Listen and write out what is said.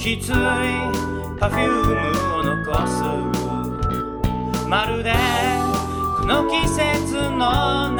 きついパフュームを残す。まるでこの季節の中